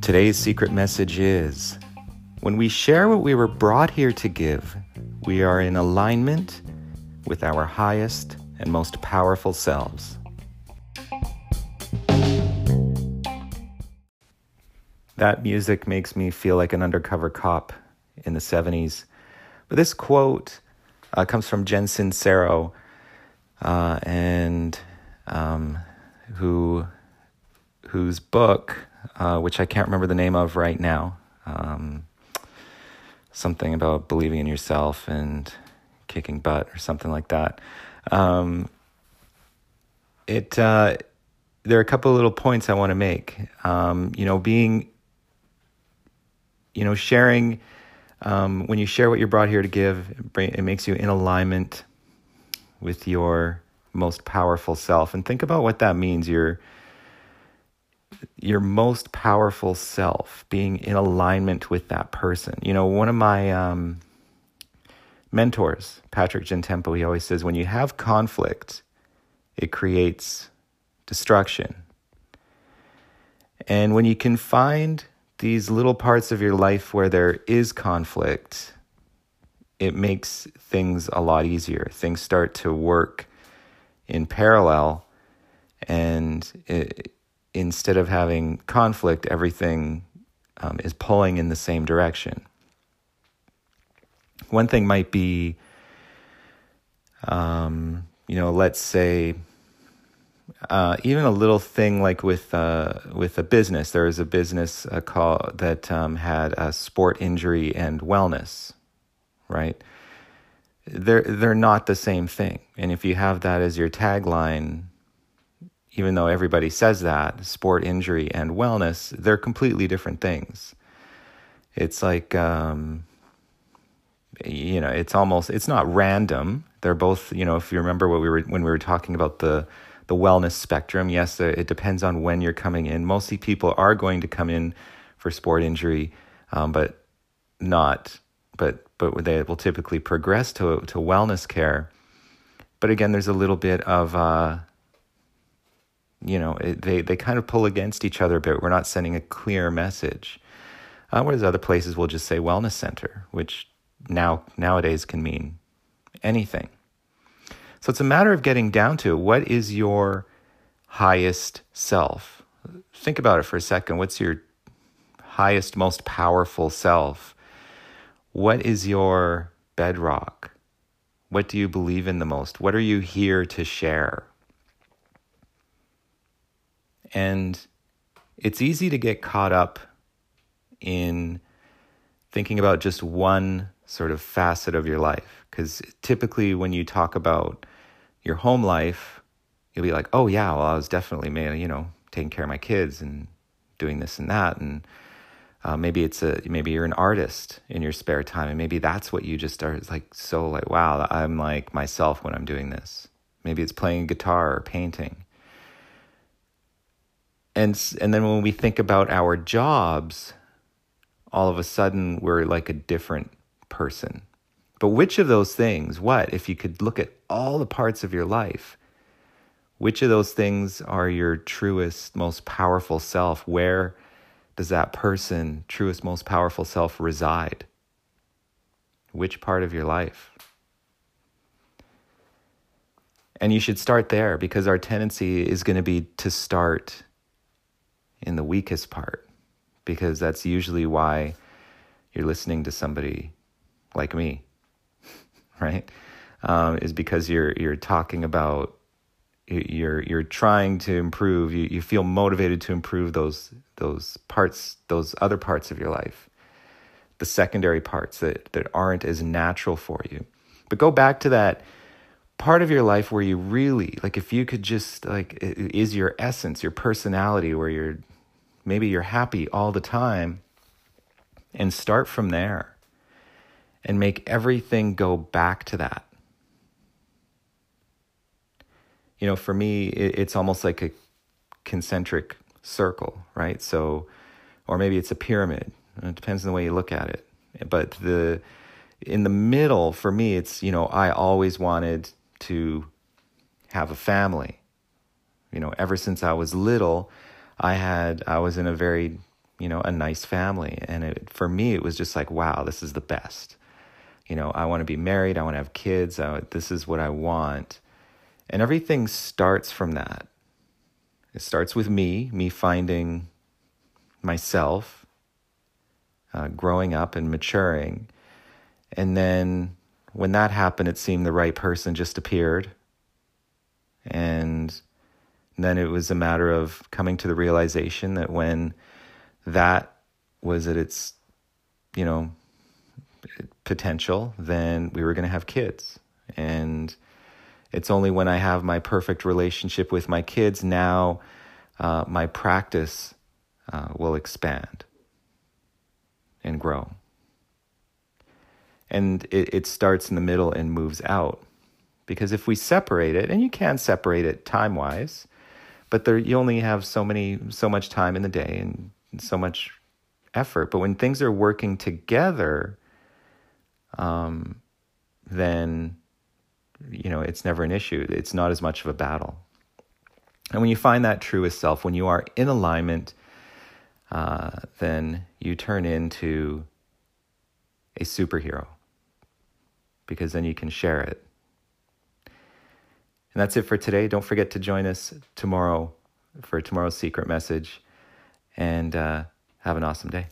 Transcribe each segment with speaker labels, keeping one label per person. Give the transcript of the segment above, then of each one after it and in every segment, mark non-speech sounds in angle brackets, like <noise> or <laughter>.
Speaker 1: Today's secret message is when we share what we were brought here to give, we are in alignment with our highest and most powerful selves. That music makes me feel like an undercover cop in the 70s. But this quote uh, comes from Jen Sincero, uh, and um, who whose book, uh, which I can't remember the name of right now, um, something about believing in yourself and kicking butt or something like that. Um, it uh, there are a couple of little points I want to make. Um, you know, being you know sharing um, when you share what you're brought here to give, it makes you in alignment with your most powerful self. And think about what that means. Your your most powerful self being in alignment with that person. You know, one of my um, mentors, Patrick Gentempo, he always says when you have conflict, it creates destruction. And when you can find these little parts of your life where there is conflict, it makes things a lot easier. Things start to work in parallel, and it, instead of having conflict, everything um, is pulling in the same direction. One thing might be, um, you know, let's say uh, even a little thing like with uh, with a business. There was a business uh, call that um, had a sport injury and wellness, right? They're they're not the same thing. And if you have that as your tagline, even though everybody says that sport injury and wellness, they're completely different things. It's like um, you know, it's almost it's not random. They're both you know, if you remember what we were when we were talking about the the wellness spectrum. Yes, uh, it depends on when you're coming in. Mostly people are going to come in for sport injury, um, but not, but but they will typically progress to to wellness care. But again, there's a little bit of, uh, you know, it, they they kind of pull against each other a bit. We're not sending a clear message. Uh, whereas other places will just say wellness center, which now nowadays can mean anything. So it's a matter of getting down to what is your highest self? Think about it for a second. What's your highest, most powerful self? What is your bedrock? What do you believe in the most? What are you here to share? And it's easy to get caught up in thinking about just one sort of facet of your life. Because typically, when you talk about your home life, you'll be like, oh yeah, well I was definitely you know taking care of my kids and doing this and that, and uh, maybe it's a maybe you're an artist in your spare time, and maybe that's what you just are like so like wow, I'm like myself when I'm doing this. Maybe it's playing guitar or painting. And and then when we think about our jobs, all of a sudden we're like a different person but which of those things, what, if you could look at all the parts of your life, which of those things are your truest, most powerful self? Where does that person, truest, most powerful self reside? Which part of your life? And you should start there because our tendency is going to be to start in the weakest part because that's usually why you're listening to somebody like me <laughs> right? Um, is because you're you're talking about you're you're trying to improve. You you feel motivated to improve those those parts, those other parts of your life, the secondary parts that that aren't as natural for you. But go back to that part of your life where you really like if you could just like is your essence, your personality, where you're maybe you're happy all the time, and start from there and make everything go back to that. You know, for me, it's almost like a concentric circle, right? So, or maybe it's a pyramid. It depends on the way you look at it. But the in the middle, for me, it's you know, I always wanted to have a family. You know, ever since I was little, I had I was in a very you know a nice family, and it, for me it was just like wow, this is the best. You know, I want to be married. I want to have kids. I, this is what I want, and everything starts from that. It starts with me, me finding myself, uh, growing up and maturing, and then when that happened, it seemed the right person just appeared. And then it was a matter of coming to the realization that when that was at its, you know, potential, then we were going to have kids. And it's only when I have my perfect relationship with my kids now, uh, my practice uh, will expand and grow and it, it starts in the middle and moves out. Because if we separate it, and you can separate it time wise, but there you only have so many so much time in the day and so much effort. But when things are working together, um, then you know it's never an issue. It's not as much of a battle. And when you find that truest self, when you are in alignment, uh, then you turn into a superhero because then you can share it. And that's it for today. Don't forget to join us tomorrow for tomorrow's secret message. And uh, have an awesome day.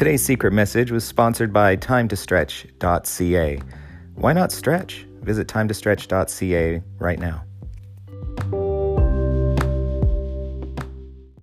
Speaker 1: Today's secret message was sponsored by timetostretch.ca. Why not stretch? Visit timetostretch.ca right now.